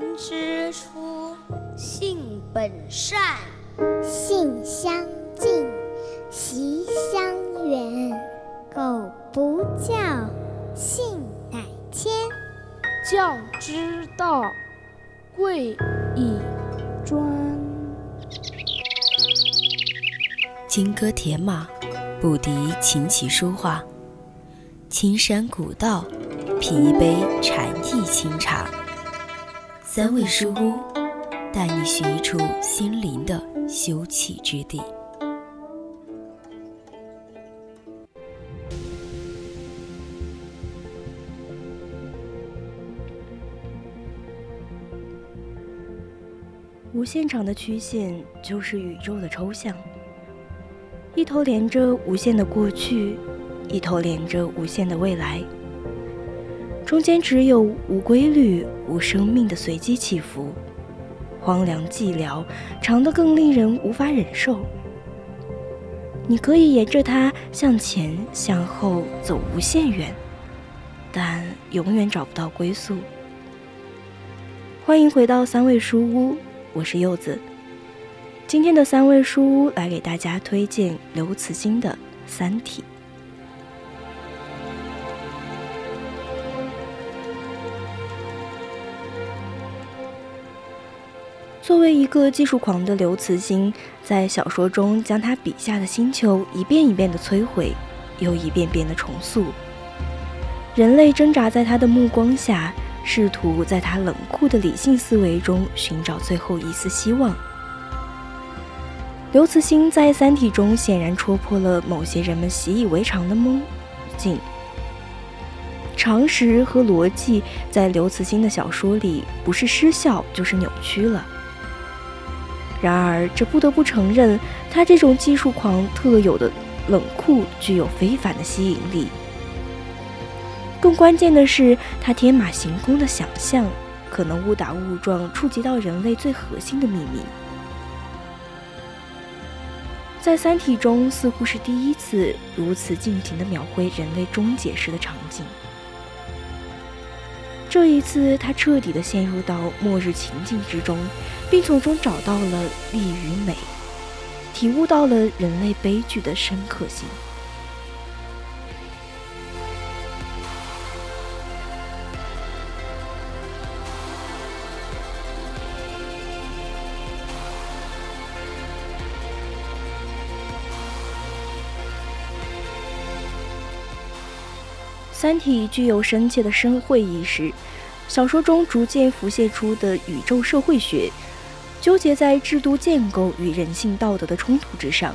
人之初，性本善，性相近，习相远。苟不教，性乃迁。教之道，贵以专。金戈铁马，不敌琴棋书画。青山古道，品一杯禅意清茶。三味书屋，带你寻一处心灵的休憩之地。无限长的曲线就是宇宙的抽象，一头连着无限的过去，一头连着无限的未来，中间只有无规律、无生命的随机起伏，荒凉寂寥，长得更令人无法忍受。你可以沿着它向前、向后走无限远，但永远找不到归宿。欢迎回到三味书屋。我是柚子，今天的三味书屋来给大家推荐刘慈欣的《三体》。作为一个技术狂的刘慈欣，在小说中将他笔下的星球一遍一遍的摧毁，又一遍遍的重塑，人类挣扎在他的目光下。试图在他冷酷的理性思维中寻找最后一丝希望。刘慈欣在《三体》中显然戳破了某些人们习以为常的梦境。常识和逻辑在刘慈欣的小说里不是失效就是扭曲了。然而，这不得不承认，他这种技术狂特有的冷酷具有非凡的吸引力。更关键的是，他天马行空的想象可能误打误撞触及到人类最核心的秘密。在《三体》中，似乎是第一次如此尽情地描绘人类终结时的场景。这一次，他彻底地陷入到末日情境之中，并从中找到了利与美，体悟到了人类悲剧的深刻性。三体具有深切的深会意识，小说中逐渐浮现出的宇宙社会学，纠结在制度建构与人性道德的冲突之上，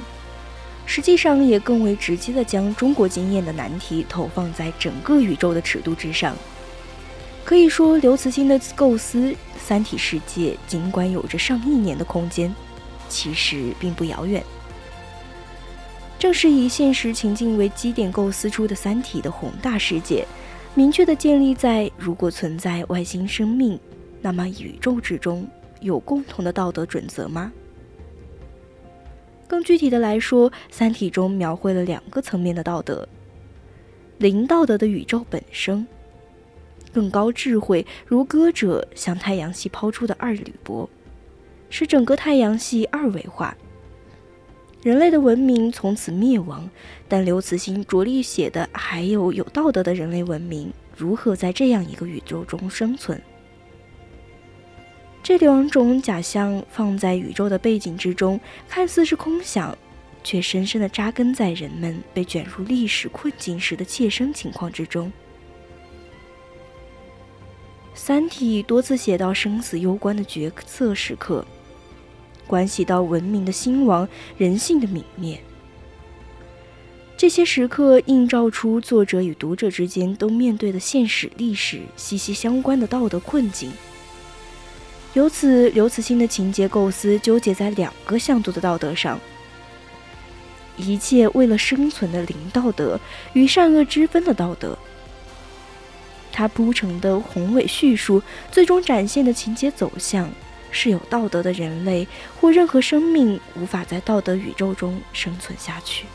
实际上也更为直接地将中国经验的难题投放在整个宇宙的尺度之上。可以说，刘慈欣的构思三体世界，尽管有着上亿年的空间，其实并不遥远。正是以现实情境为基点构思出的《三体》的宏大世界，明确地建立在如果存在外星生命，那么宇宙之中有共同的道德准则吗？更具体的来说，《三体》中描绘了两个层面的道德：零道德的宇宙本身，更高智慧如歌者向太阳系抛出的二铝箔，使整个太阳系二维化。人类的文明从此灭亡，但刘慈欣着力写的还有有道德的人类文明如何在这样一个宇宙中生存。这两种假象放在宇宙的背景之中，看似是空想，却深深地扎根在人们被卷入历史困境时的切身情况之中。《三体》多次写到生死攸关的决策时刻。关系到文明的兴亡、人性的泯灭，这些时刻映照出作者与读者之间都面对的现实历史息息相关的道德困境。由此，刘慈欣的情节构思纠结在两个向度的道德上：一切为了生存的零道德与善恶之分的道德。他铺成的宏伟叙述，最终展现的情节走向。是有道德的人类或任何生命无法在道德宇宙中生存下去。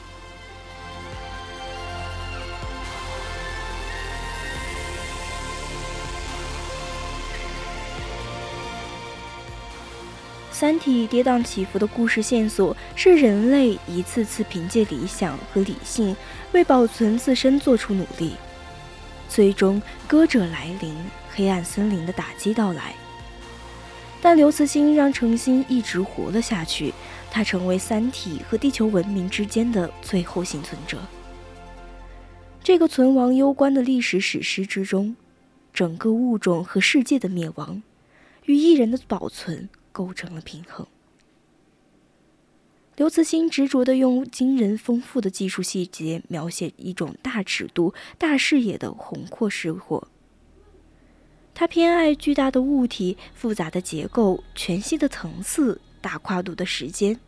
三体》跌宕起伏的故事线索是人类一次次凭借理想和理性为保存自身做出努力，最终歌者来临，黑暗森林的打击到来。但刘慈欣让程心一直活了下去，他成为三体和地球文明之间的最后幸存者。这个存亡攸关的历史史诗之中，整个物种和世界的灭亡，与一人的保存。构成了平衡。刘慈欣执着地用惊人丰富的技术细节描写一种大尺度、大视野的宏阔生活。他偏爱巨大的物体、复杂的结构、全息的层次、大跨度的时间。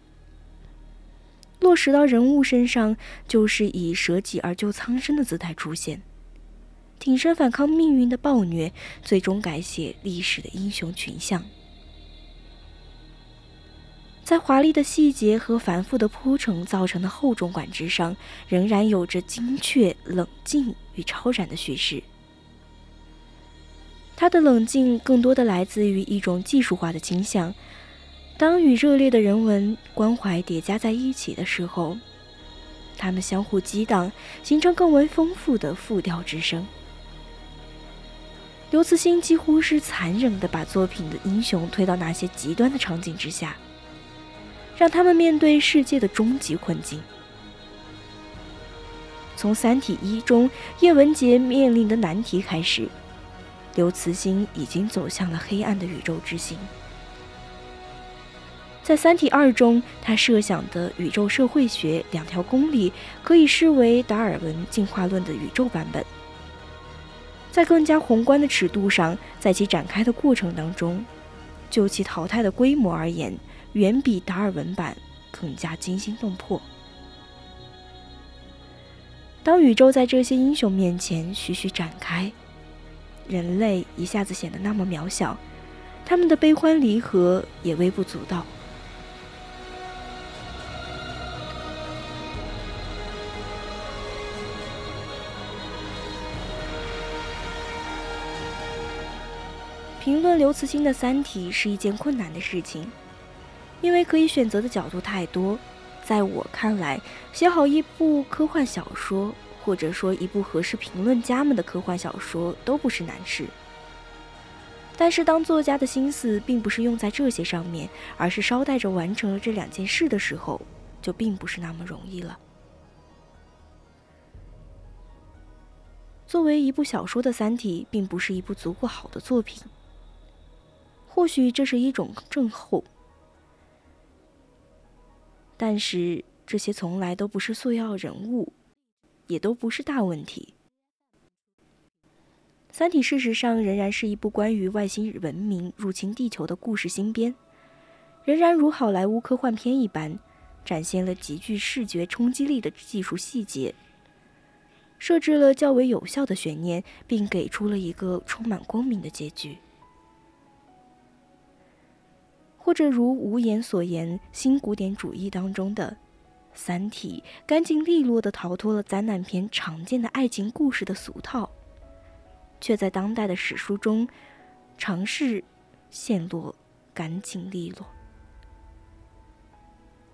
落实到人物身上，就是以舍己而救苍生的姿态出现，挺身反抗命运的暴虐，最终改写历史的英雄群像。在华丽的细节和繁复的铺陈造成的厚重感之上，仍然有着精确、冷静与超然的叙事。他的冷静更多的来自于一种技术化的倾向。当与热烈的人文关怀叠加在一起的时候，他们相互激荡，形成更为丰富的复调之声。刘慈欣几乎是残忍地把作品的英雄推到那些极端的场景之下。让他们面对世界的终极困境。从《三体一》中叶文洁面临的难题开始，刘慈欣已经走向了黑暗的宇宙之心。在《三体二》中，他设想的宇宙社会学两条公理可以视为达尔文进化论的宇宙版本。在更加宏观的尺度上，在其展开的过程当中，就其淘汰的规模而言。远比达尔文版更加惊心动魄。当宇宙在这些英雄面前徐徐展开，人类一下子显得那么渺小，他们的悲欢离合也微不足道。评论刘慈欣的《三体》是一件困难的事情。因为可以选择的角度太多，在我看来，写好一部科幻小说，或者说一部合适评论家们的科幻小说，都不是难事。但是，当作家的心思并不是用在这些上面，而是捎带着完成了这两件事的时候，就并不是那么容易了。作为一部小说的《三体》，并不是一部足够好的作品。或许这是一种症候。但是这些从来都不是塑料人物，也都不是大问题。《三体》事实上仍然是一部关于外星文明入侵地球的故事新编，仍然如好莱坞科幻片一般，展现了极具视觉冲击力的技术细节，设置了较为有效的悬念，并给出了一个充满光明的结局。或者如无言所言，新古典主义当中的《三体》干净利落地逃脱了灾难片常见的爱情故事的俗套，却在当代的史书中尝试陷落干净利落。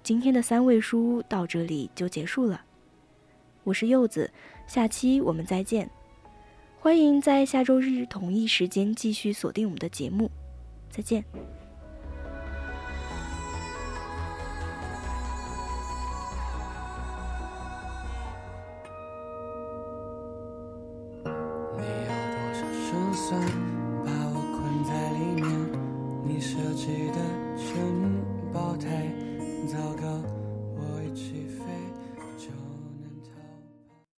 今天的三味书到这里就结束了，我是柚子，下期我们再见，欢迎在下周日同一时间继续锁定我们的节目，再见。算把我困在里面，你设计的。